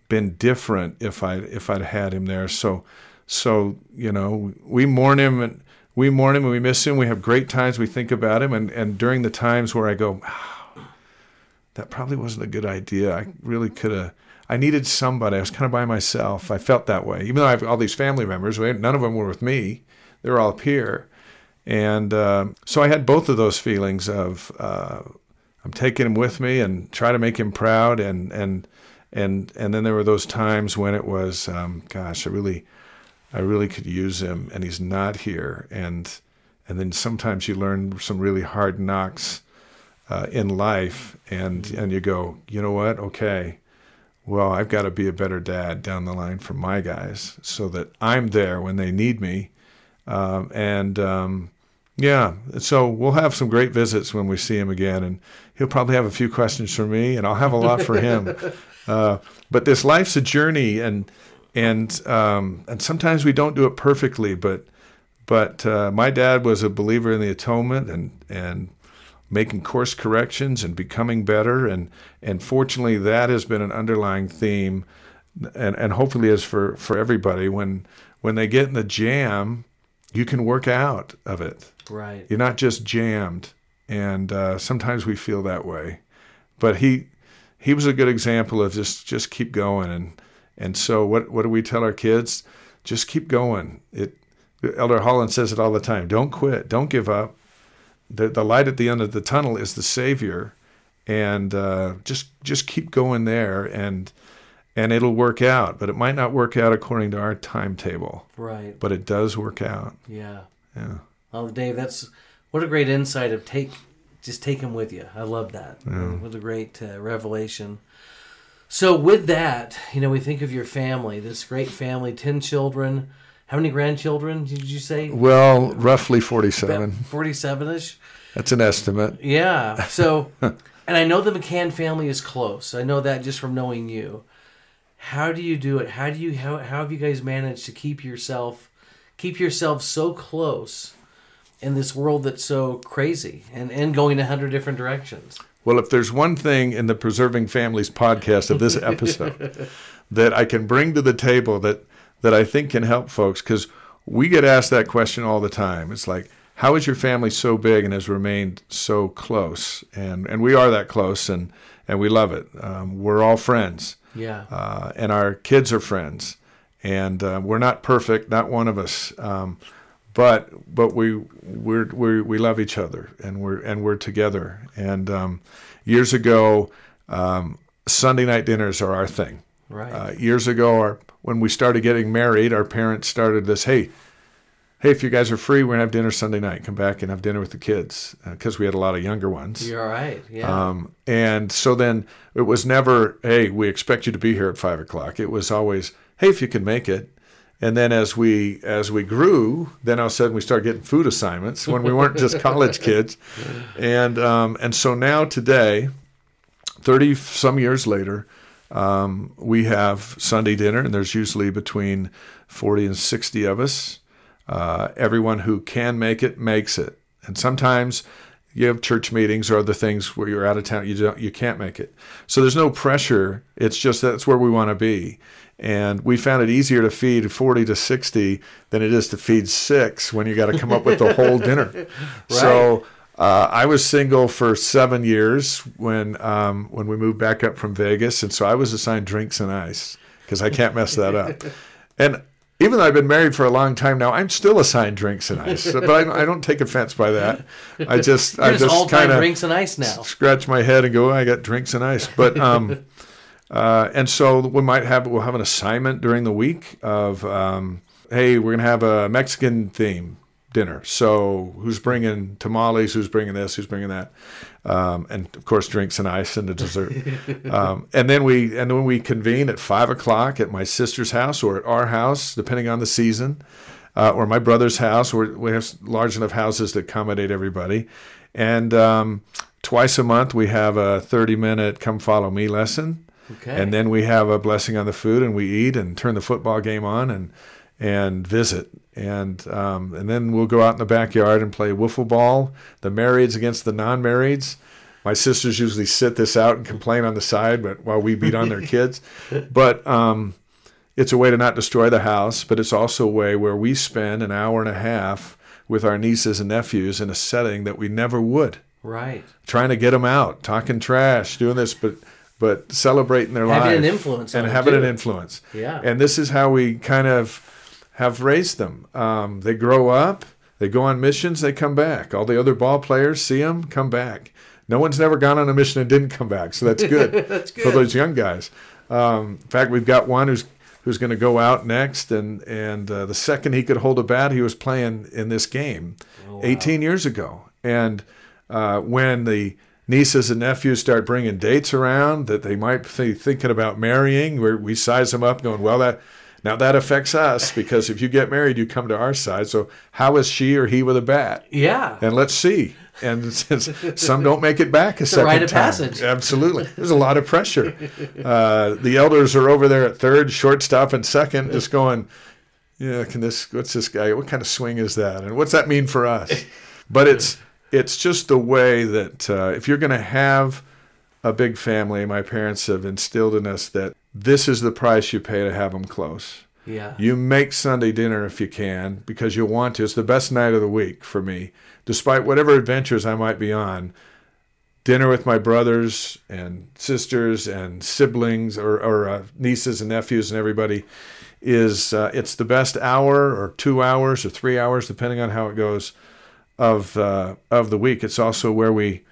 been different if I if I'd had him there. So so you know we mourn him and we mourn him and we miss him. We have great times. We think about him, and and during the times where I go, that probably wasn't a good idea. I really could have. I needed somebody. I was kind of by myself. I felt that way, even though I have all these family members. None of them were with me. They were all up here, and uh, so I had both of those feelings of uh, I'm taking him with me and try to make him proud, and and and and then there were those times when it was, um, gosh, I really, I really could use him, and he's not here, and and then sometimes you learn some really hard knocks uh, in life, and and you go, you know what, okay. Well, I've got to be a better dad down the line for my guys so that I'm there when they need me. Um, and um, yeah, so we'll have some great visits when we see him again, and he'll probably have a few questions for me, and I'll have a lot for him. Uh, but this life's a journey, and and um, and sometimes we don't do it perfectly. But but uh, my dad was a believer in the atonement and and making course corrections and becoming better, and and fortunately that has been an underlying theme, and and hopefully is for for everybody when when they get in the jam, you can work out of it. Right. You're not just jammed, and uh, sometimes we feel that way. But he he was a good example of just just keep going and and so what what do we tell our kids? Just keep going. It Elder Holland says it all the time. Don't quit. Don't give up. The the light at the end of the tunnel is the Savior, and uh, just just keep going there and and it'll work out. But it might not work out according to our timetable. Right. But it does work out. Yeah. Yeah. Well, Dave, that's what a great insight of take just take him with you. I love that. Yeah. What a great uh, revelation. So with that, you know, we think of your family, this great family, 10 children. How many grandchildren did you say? Well, roughly 47. 47ish. That's an estimate. Yeah. So and I know the McCann family is close. I know that just from knowing you. How do you do it? How do you how, how have you guys managed to keep yourself keep yourself so close in this world that's so crazy and, and going a hundred different directions. Well, if there's one thing in the Preserving Families podcast of this episode that I can bring to the table that that I think can help folks, because we get asked that question all the time. It's like, how is your family so big and has remained so close? And and we are that close, and and we love it. Um, we're all friends. Yeah. Uh, and our kids are friends, and uh, we're not perfect, not one of us. Um, but but we we're, we we love each other and we're and we're together. And um, years ago, um, Sunday night dinners are our thing. Right. Uh, years ago, our, when we started getting married, our parents started this. Hey, hey, if you guys are free, we're gonna have dinner Sunday night. Come back and have dinner with the kids because uh, we had a lot of younger ones. You're right. Yeah. Um, and so then it was never, hey, we expect you to be here at five o'clock. It was always, hey, if you can make it. And then as we as we grew, then all of a sudden we started getting food assignments when we weren't just college kids, and um, and so now today, thirty some years later, um, we have Sunday dinner, and there's usually between forty and sixty of us. Uh, everyone who can make it makes it, and sometimes you have church meetings or other things where you're out of town you don't you can't make it so there's no pressure it's just that's where we want to be and we found it easier to feed 40 to 60 than it is to feed six when you got to come up with the whole dinner. right. So uh, I was single for seven years when um, when we moved back up from Vegas, and so I was assigned drinks and ice because I can't mess that up. And even though I've been married for a long time now, I'm still assigned drinks and ice. but I, I don't take offense by that. I just I just kind of drinks and ice now. Scratch my head and go, oh, I got drinks and ice. But um, uh, and so we might have we'll have an assignment during the week of um, hey we're gonna have a Mexican theme dinner. So who's bringing tamales? Who's bringing this? Who's bringing that? Um, and of course drinks and ice and a dessert. um, and then we and then we convene at five o'clock at my sister's house or at our house depending on the season. Uh, or my brother's house. Where we have large enough houses to accommodate everybody, and um, twice a month we have a 30 minute come follow me lesson Okay. And then we have a blessing on the food, and we eat and turn the football game on and and visit. And um, and then we'll go out in the backyard and play wiffle ball. The marrieds against the non-marrieds. My sisters usually sit this out and complain on the side, but while we beat on their kids. But um, it's a way to not destroy the house, but it's also a way where we spend an hour and a half with our nieces and nephews in a setting that we never would. Right. Trying to get them out, talking trash, doing this, but but celebrating their Having life an influence and having an influence. Yeah. And this is how we kind of have raised them. Um, they grow up, they go on missions, they come back. All the other ball players see them, come back. No one's never gone on a mission and didn't come back, so that's good, That's for those young guys. Um, in fact, we've got one who's who's going to go out next, and and uh, the second he could hold a bat, he was playing in this game, Oh, 18 years ago. And uh, when the nieces and nephews start bringing dates around that they might be thinking about marrying, we we size them up, going, well, that now that affects us because if you get married, you come to our side. So how is she or he with a bat? Yeah. and let's see. And since some don't make it back a a second rite of time, passage. absolutely, there's a lot of pressure. Uh, the elders are over there at third, shortstop, and second, just going, "Yeah, can this? What's this guy? What kind of swing is that? And what's that mean for us?" But it's it's just the way that uh, if you're going to have a big family, my parents have instilled in us that this is the price you pay to have them close. Yeah. You make Sunday dinner if you can because you want to. It's the best night of the week for me. Despite whatever adventures I might be on, dinner with my brothers and sisters and siblings or, or uh, nieces and nephews and everybody is uh, it's the best hour or two hours or three hours depending on how it goes of uh, of the week. It's also where we,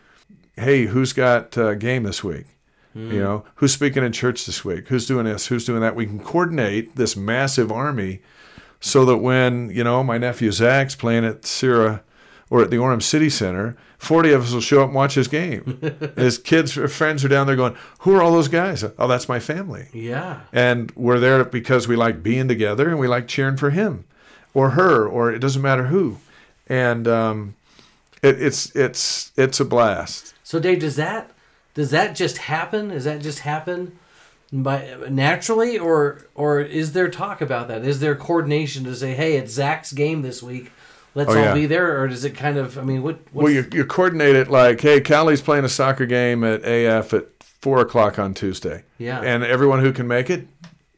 hey, who's got uh, game this week? You know, who's speaking in church this week? Who's doing this? Who's doing that? We can coordinate this massive army so that when, you know, my nephew Zach's playing at Sierra or at the Orem City Center, 40 of us will show up and watch his game. his kids or friends are down there going, Who are all those guys? Oh, that's my family. Yeah. And we're there because we like being together and we like cheering for him or her or it doesn't matter who. And um, it, it's it's it's a blast. So Dave, does that does that just happen? Does that just happen by naturally, or or is there talk about that? Is there coordination to say, hey, it's Zach's game this week, let's Oh, all yeah. be there, or does it kind of? I mean, what? What's, Well, you, you coordinate it like, hey, Callie's playing a soccer game at AF at four o'clock on Tuesday. Yeah. And everyone who can make it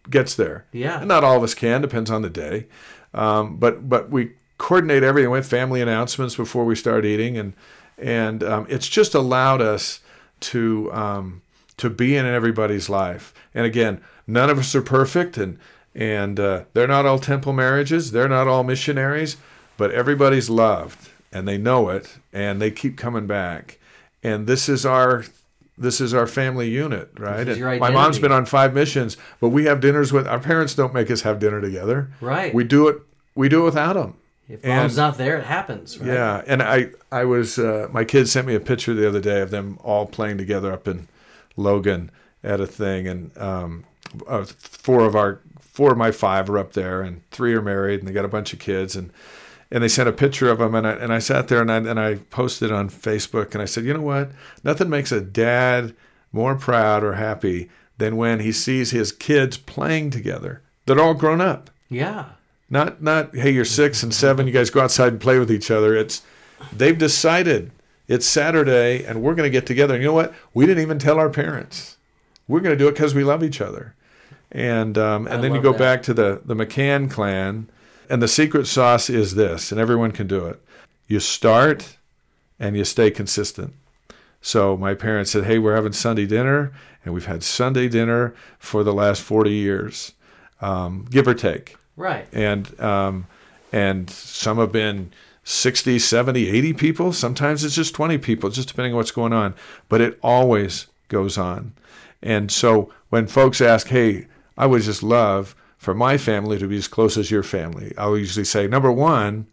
gets there. Yeah. And not all of us can, depends on the day. Um, but but we coordinate everything with family announcements before we start eating, and and um, it's just allowed us to um, to be in everybody's life. And again, none of us are perfect, and and uh, they're not all temple marriages, they're not all missionaries, but everybody's loved, and they know it, and they keep coming back. And this is our this is our family unit, right? my mom's been on five missions, but we have dinners with our parents. Don't make us have dinner together. Right. We do it. We do it without them. If mom's not there, it happens. Right? Yeah, and I I was uh, my kids sent me a picture the other day of them all playing together up in Logan at a thing, and um, uh, four of our four of my five are up there, and three are married, and they got a bunch of kids, and and they sent a picture of them, and I and I sat there and I and I posted on Facebook, and I said, you know what, nothing makes a dad more proud or happy than when he sees his kids playing together. They're all grown up. Yeah. Not not hey you're six and seven you guys go outside and play with each other. It's they've decided it's Saturday and we're going to get together. And you know what? We didn't even tell our parents. We're going to do it because we love each other. And um, and I then you go that. back to the the McCann clan, and the secret sauce is this, and everyone can do it. You start, and you stay consistent. So my parents said, "Hey, we're having Sunday dinner, and we've had Sunday dinner for the last forty years, um, give or take." Right. and um, and some have been 60 70 80 people sometimes it's just 20 people just depending on what's going on but it always goes on and so when folks ask hey i would just love for my family to be as close as your family i'll usually say number one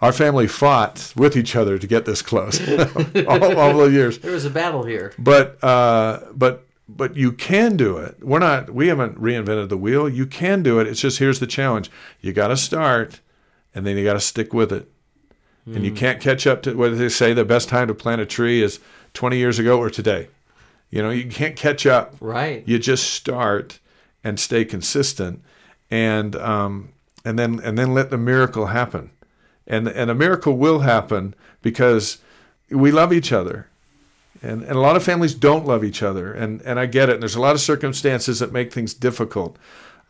our family fought with each other to get this close all, all the years There was a battle here. but uh, but but you can do it. We're not. We haven't reinvented the wheel. You can do it. It's just here's the challenge. You got to start, and then you got to stick with it. And you can't catch up to what they say. The best time to plant a tree is 20 years ago or today. You know, you can't catch up. Right. You just start and stay consistent, and um, and then and then let the miracle happen, and and a miracle will happen because we love each other, and and a lot of families don't love each other, and and I get it. And there's a lot of circumstances that make things difficult,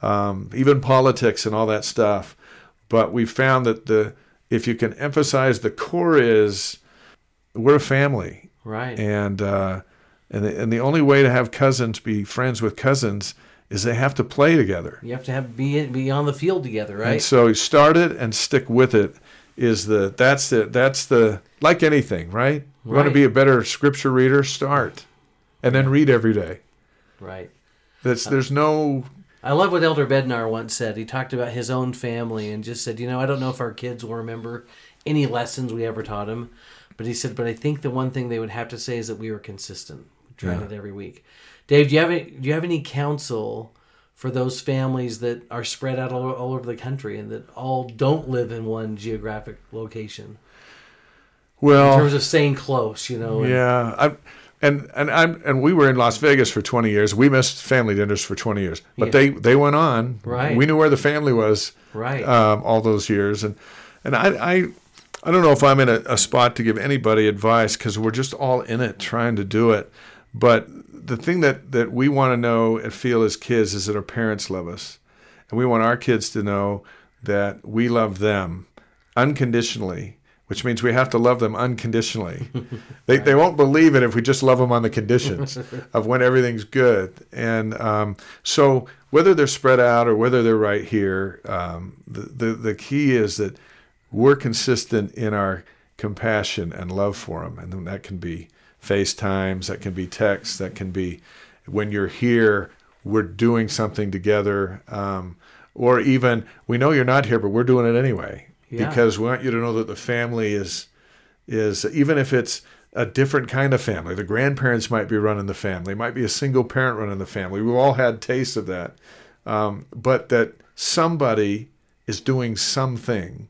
um, even politics and all that stuff. But we found that the if you can emphasize the core is we're a family, Right. and uh, and the, and the only way to have cousins be friends with cousins is they have to play together. you have to have be be on the field together, right? And right? so you start it and stick with it is the that's the that's the like anything, right? You want to be a better scripture reader, start. And then read every day. right. That's there's no I love what Elder Bednar once said. He talked about his own family and just said, you know, I don't know if our kids will remember any lessons we ever taught them, but he said, but I think the one thing they would have to say is that we were consistent, trying Yeah. it every week. Dave, do you have any, do you have any counsel for those families that are spread out all, all over the country and that all don't live in one geographic location Well, in terms of staying close? You know, and- Yeah, I, and and I'm and we were in Las Vegas for 20 years. We missed family dinners for 20 years, but Yeah. they they went on. Right. We knew where the family was. Right. Um, all those years, and and I I I don't know if I'm in a, a spot to give anybody advice because we're just all in it trying to do it. But the thing that that we want to know and feel as kids is that our parents love us, and we want our kids to know that we love them unconditionally. Which means we have to love them unconditionally. They, they won't believe it if we just love them on the conditions of when everything's good. And um, so, whether they're spread out or whether they're right here, um, the, the, the key is that we're consistent in our compassion and love for them. And that can be FaceTimes, that can be texts, that can be when you're here, we're doing something together. Um, or even, we know you're not here, but we're doing it anyway. Yeah. Because we want you to know that the family is is even if it's a different kind of family. The grandparents might be running the family, might be a single parent running the family. We've all had tastes of that, um, but that somebody is doing something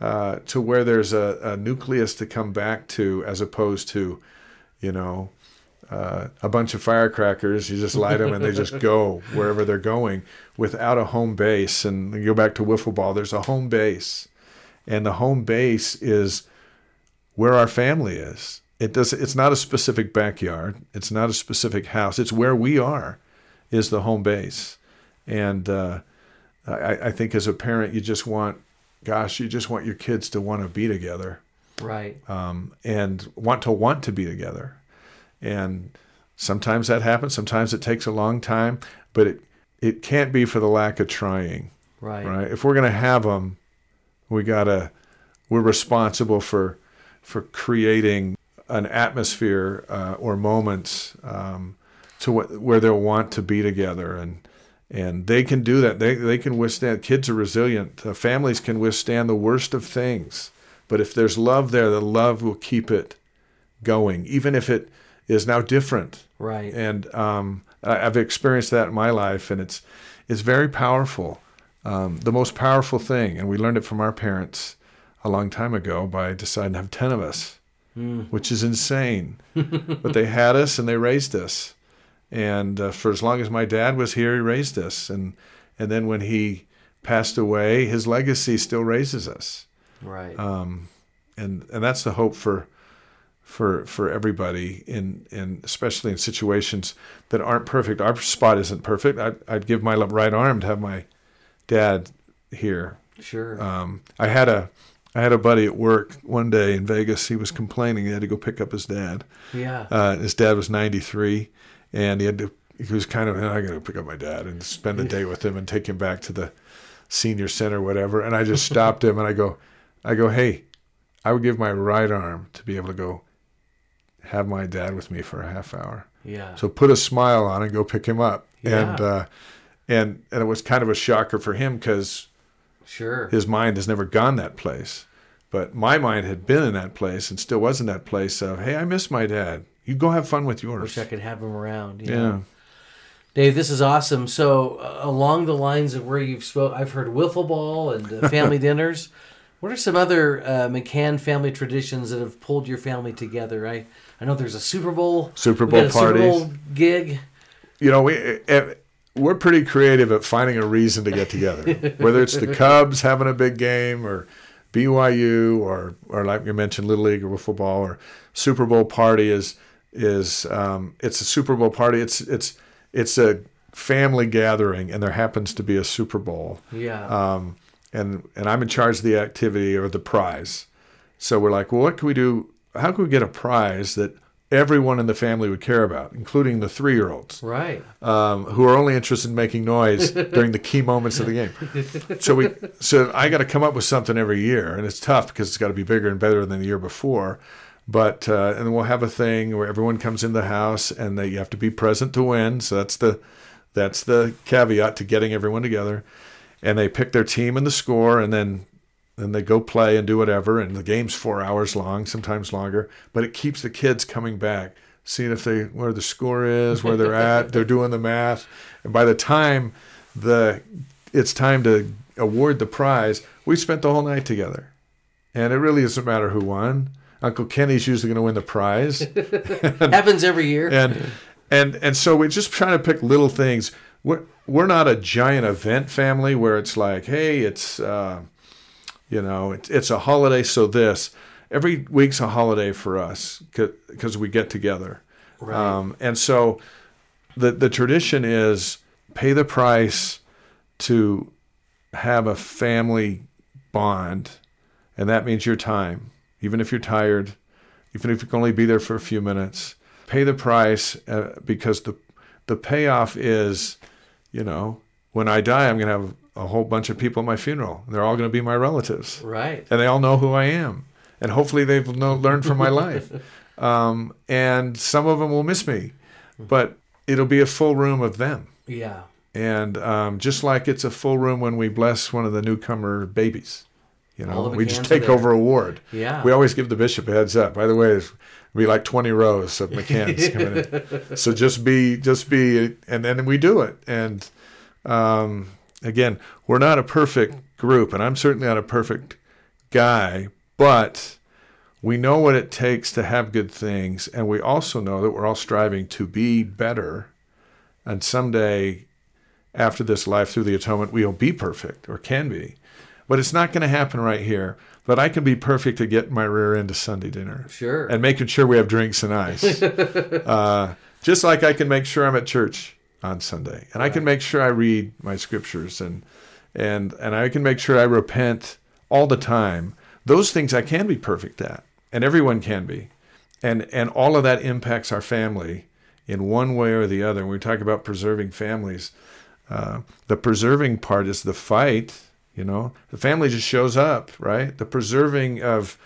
uh, to where there's a, a nucleus to come back to, as opposed to, you know, uh, a bunch of firecrackers. You just light them and they just go wherever they're going without a home base. And you go back to wiffle ball. There's a home base, and the home base is where our family is. It does. It's not a specific backyard. It's not a specific house. It's where we are, is the home base. And uh, I, I think as a parent, you just want, gosh, you just want your kids to want to be together right. um, and want to want to be together. And sometimes that happens. Sometimes it takes a long time, but it it can't be for the lack of trying Right. right? If we're going to have them, we gotta we're responsible for for creating an atmosphere uh, or moments um, to what, where they'll want to be together and and they can do that. They they can withstand. Kids are resilient. Uh, families can withstand the worst of things, but if there's love there, the love will keep it going, even if it is now different Right. and um, I've experienced that in my life, and it's it's very powerful. Um, the most powerful thing, and we learned it from our parents a long time ago by deciding to have ten of us, which is insane. but they had us and they raised us, and uh, for as long as my dad was here, he raised us, and and then when he passed away, his legacy still raises us Right. um, and and that's the hope for for for everybody in in especially in situations that aren't perfect. Our spot isn't perfect. I'd, I'd give my right arm to have my dad here. sure. Um, I had a I had a buddy at work one day in Vegas. He was complaining he had to go pick up his dad. yeah. Uh, his dad was 93, and he had to. He was kind of, I got to pick up my dad and spend a day with him and take him back to the senior center, whatever. And I just stopped him and I go, I go, hey, I would give my right arm to be able to go have my dad with me for a half hour. yeah. So put a smile on and go pick him up. Yeah. And uh, and and it was kind of a shocker for him because sure. his mind has never gone that place. But my mind had been in that place and still was in that place of, hey, I miss my dad. You go have fun with yours. Wish I could have him around. yeah. know. Dave, this is awesome. So, uh, along the lines of where you've spoke, I've heard wiffle ball and uh, family dinners. What are some other uh, McCann family traditions that have pulled your family together? I I know there's a Super Bowl, Super Bowl Super gig. you know, we eh, we're pretty creative at finding a reason to get together. Whether it's the Cubs having a big game, or BYU, or or like you mentioned, Little League or football, or Super Bowl party is is um, it's a Super Bowl party. It's it's it's a family gathering, and there happens to be a Super Bowl. Yeah, Um, and and I'm in charge of the activity or the prize. So we're like, well, what can we do? How can we get a prize that everyone in the family would care about, including the three year olds, Right. um, who are only interested in making noise during the key moments of the game. So we, so I got to come up with something every year, and it's tough because it's got to be bigger and better than the year before. But uh, and we'll have a thing where everyone comes in the house, and that you have to be present to win. So that's the that's the caveat to getting everyone together. And they pick their team and the score, and then then they go play and do whatever. And the game's four hours long, sometimes longer. But it keeps the kids coming back, seeing if they where the score is, where they're at. they're doing the math, and by the time the it's time to award the prize, we spent the whole night together, and it really doesn't matter who won. Uncle Kenny's usually going to win the prize Happens every year. and and and so we're just trying to pick little things. We're we're not a giant event family where it's like, hey, it's uh, you know, it's it's a holiday, so this every week's a holiday for us because we get together. Right. Um, and so the the tradition is pay the price to have a family bond, and that means your time, even if you're tired, even if you can only be there for a few minutes. Pay the price uh, because the the payoff is, you know, when I die, I'm going to have a whole bunch of people at my funeral. They're all going to be my relatives right. and they all know who I am, and hopefully they've know, learned from my life. Um, and some of them will miss me, but it'll be a full room of them. Yeah. And um, just like it's a full room when we bless one of the newcomer babies, you know, we just take over a ward. Yeah. We always give the bishop a heads up. By the way, be like 20 rows of McCanns coming in. So just be, just be, and then we do it. And um, again, we're not a perfect group, and I'm certainly not a perfect guy, but we know what it takes to have good things, and we also know that we're all striving to be better. And someday, after this life through the atonement, we'll be perfect or can be. But it's not going to happen right here. But I can be perfect to get my rear end to Sunday dinner Sure. and making sure we have drinks and ice. uh, just like I can make sure I'm at church on Sunday, and I can make sure I read my scriptures, and and and I can make sure I repent all the time. Those things I can be perfect at, and everyone can be, and and all of that impacts our family in one way or the other. When we talk about preserving families, uh, the preserving part is the fight. You know, the family just shows up, right? The preserving of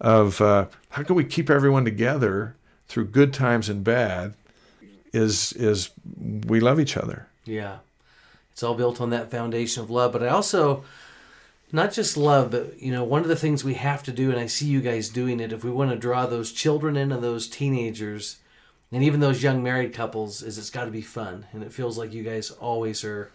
of uh, how can we keep everyone together through good times and bad is is we love each other. Yeah. It's all built on that foundation of love. But I also, not just love, but, you know, one of the things we have to do, and I see you guys doing it, if we want to draw those children in and those teenagers and even those young married couples, is it's got to be fun. And it feels like you guys always are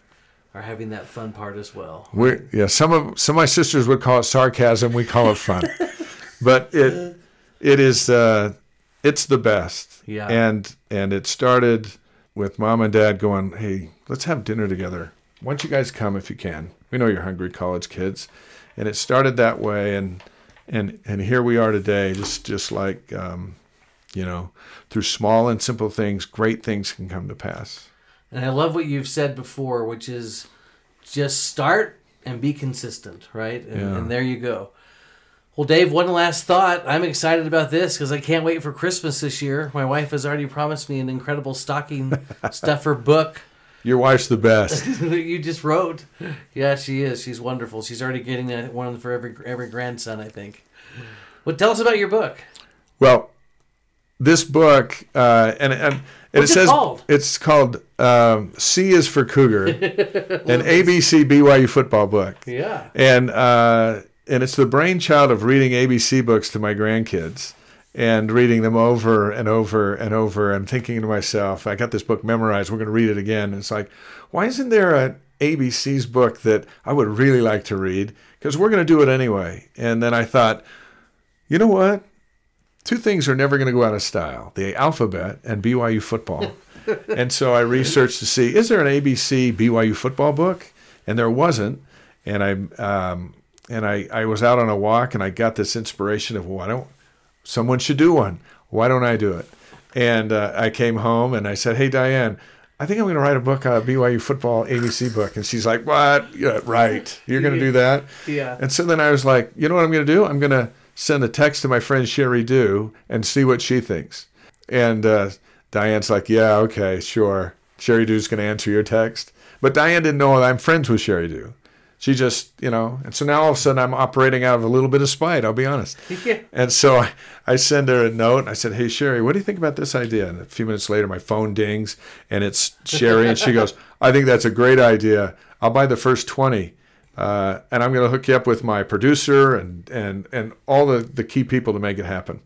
are having that fun part as well. We yeah, some of some of my sisters would call it sarcasm. We call it fun, but it it is uh, it's the best. Yeah. And and it started with mom and dad going, hey, let's have dinner together. Why don't you guys come if you can? We know you're hungry college kids, and it started that way, and and and here we are today, just just like um, you know, through small and simple things, great things can come to pass. And I love what you've said before, which is just start and be consistent, right? And, Yeah. and there you go. Well, Dave, one last thought. I'm excited about this because I can't wait for Christmas this year. My wife has already promised me an incredible stocking stuffer book Your wife's the best. that you just wrote. Yeah, she is. She's wonderful. She's already getting one for every every grandson, I think. Well, tell us about your book. Well, this book, uh, and and, and What's it says called? it's called um, C is for Cougar, an ABC BYU football book, Yeah. and uh, and it's the brainchild of reading ABC books to my grandkids. And reading them over and over and over, and thinking to myself, I got this book memorized. We're going to read it again. And it's like, why isn't there an ABC's book that I would really like to read? Because we're going to do it anyway. And then I thought, you know what? Two things are never going to go out of style the alphabet and BYU football. and so I researched to see is there an ABC BYU football book? And there wasn't. And I um, and I, I was out on a walk and I got this inspiration of why don't someone should do one? Why don't I do it? And uh, I came home and I said, Hey Diane, I think I'm going to write a book, a BYU football ABC book. And she's like, what? Yeah, right. You're going to do that? Yeah. And so then I was like, you know what I'm going to do? I'm going to send a text to my friend Sheri Dew and see what she thinks. And uh, Diane's like, yeah, okay, sure. Sheri Dew's going to answer your text. But Diane didn't know that I'm friends with Sheri Dew. She just, you know, and so now all of a sudden I'm operating out of a little bit of spite, I'll be honest. Yeah. And so I, I send her a note and I said, Hey, Sheri, what do you think about this idea? And a few minutes later, my phone dings and it's Sheri. and she goes, I think that's a great idea. I'll buy the first 20. Uh, and I'm going to hook you up with my producer and, and, and all the, the key people to make it happen.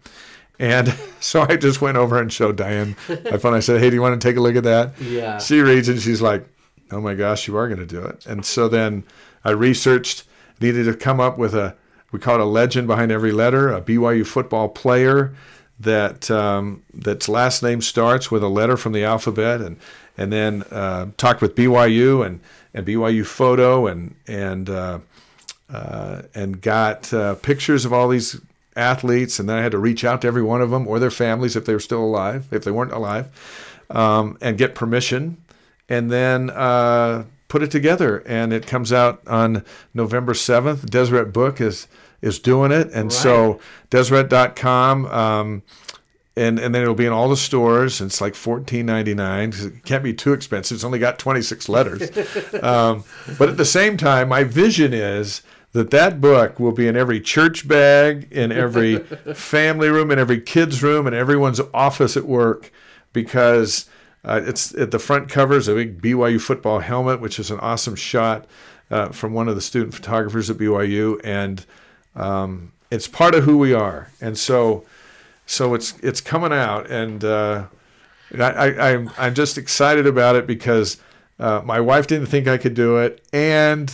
And so I just went over and showed Diane my phone. I said, Hey, do you want to take a look at that? Yeah. She reads and she's like, Oh my gosh, you are going to do it. And so then I researched, needed to come up with a, we call it a legend behind every letter, a BYU football player that um, that's last name starts with a letter from the alphabet, and and then uh, talked with BYU and and BYU photo and and uh, uh, and got uh, pictures of all these athletes, and then I had to reach out to every one of them or their families if they were still alive, if they weren't alive, um, and get permission, and then uh, put it together, and it comes out on November seventh. Deseret Book is is doing it, and so Deseret.com. Um, and, and then it'll be in all the stores. And it's like fourteen ninety nine. It can't be too expensive. It's only got twenty six letters. um, but at the same time, my vision is that that book will be in every church bag, in every family room, in every kid's room, in everyone's office at work, because uh, it's at the front cover is a big BYU football helmet, which is an awesome shot uh, from one of the student photographers at BYU, and um, it's part of who we are. And so, so it's it's coming out, and uh, I, I, I'm I'm just excited about it because uh, my wife didn't think I could do it, and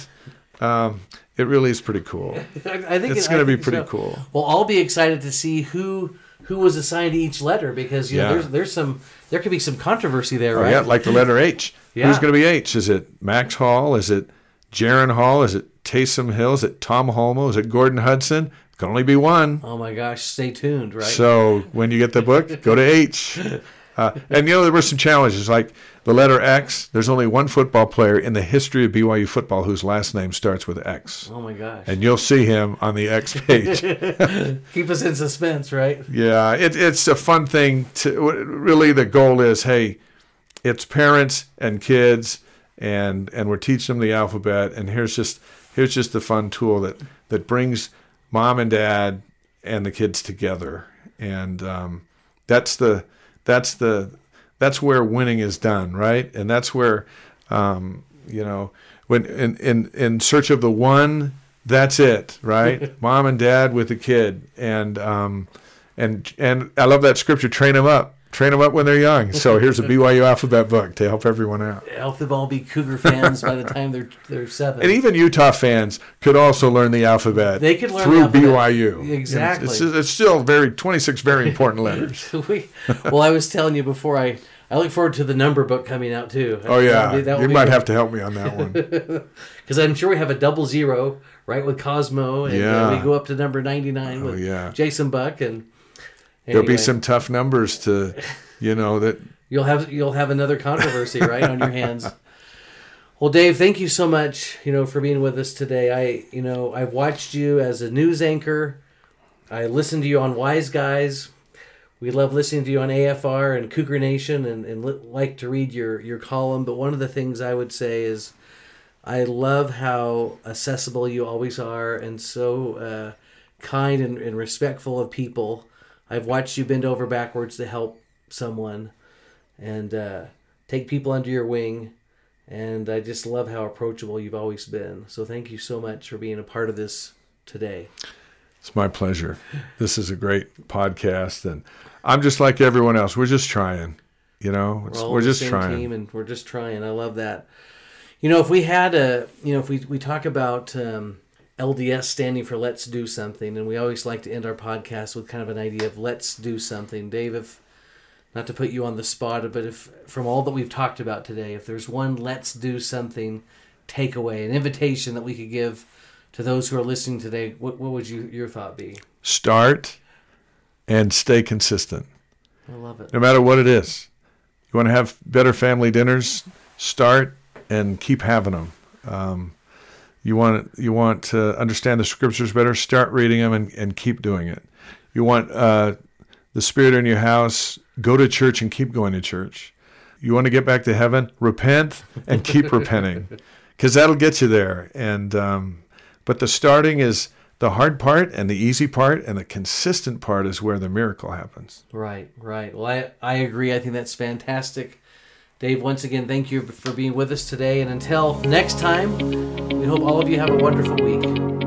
um, it really is pretty cool. I think It's it- going to be pretty so. cool. Well, I'll be excited to see who who was assigned to each letter because you know Yeah. there's there's some there could be some controversy there, Oh, right? yeah, like the letter H. Yeah. Who's going to be H? Is it Max Hall? Is it Jaron Hall? Is it Taysom Hill? Is it Tom Holmoe? Is it Gordon Hudson? Can only be one. oh my gosh, stay tuned, right? So when you get the book, go to H. Uh, and you know there were some challenges like the letter X. There's only one football player in the history of BYU football whose last name starts with X, oh my gosh, and you'll see him on the X page. keep us in suspense, right? yeah, it, it's a fun thing to. Really, the goal is, hey, it's parents and kids, and and we're teaching them the alphabet. And here's just here's just the fun tool that that brings mom and dad and the kids together. And um, that's the that's the that's where winning is done, right? And that's where um, you know when in in in search of the one. That's it, right? Mom and dad with the kid, and um, and and I love that scripture. Train them up, train them up when they're young. So here's a BYU alphabet book to help everyone out. Help them all be Cougar fans by the time they're they're seven. And even Utah fans could also learn the alphabet. They could learn through the alphabet. BYU. Exactly. It's, it's still very 26 very important letters. we, well, I was telling you before I I look forward to the number book coming out too. Oh yeah, that you might have to help me on that one. because I'm sure we have a double zero right with Cosmo, and uh, we go up to number ninety nine with yeah. Jason Buck, and There'll be some tough numbers to, you know, that You'll have you'll have another controversy right on your hands. Well, Dave, thank you so much. You know for being with us today. I you know I've watched you as a news anchor. I listened to you on Wise Guys. We love listening to you on AFR and Cougar Nation, and, and li- like to read your your column. But one of the things I would say is, I love how accessible you always are, and so uh, kind and, and respectful of people. I've watched you bend over backwards to help someone, and uh, take people under your wing. And I just love how approachable you've always been. So thank you so much for being a part of this today. it's my pleasure. This is a great podcast, and I'm just like everyone else. We're just trying, you know. We're, we're just trying. and we're just trying. I love that. You know, if we had a, you know, if we we talk about um, LDS standing for Let's Do Something, and we always like to end our podcast with kind of an idea of Let's Do Something. Dave, if not to put you on the spot, but if from all that we've talked about today, if there's one Let's Do Something takeaway, an invitation that we could give to those who are listening today, what what would you your thought be? Start and stay consistent. I love it. no matter what it is. You want to have better family dinners? Start and keep having them. Um, you want you want to understand the scriptures better? Start reading them and, and keep doing it. You want uh, the Spirit in your house? Go to church and keep going to church. You want to get back to heaven? Repent and keep repenting, because that'll get you there. And um, but the starting is the hard part, and the easy part, and the consistent part is where the miracle happens. Right, right. Well, I, I agree. I think that's fantastic. Dave, once again, thank you for being with us today. And until next time, we hope all of you have a wonderful week.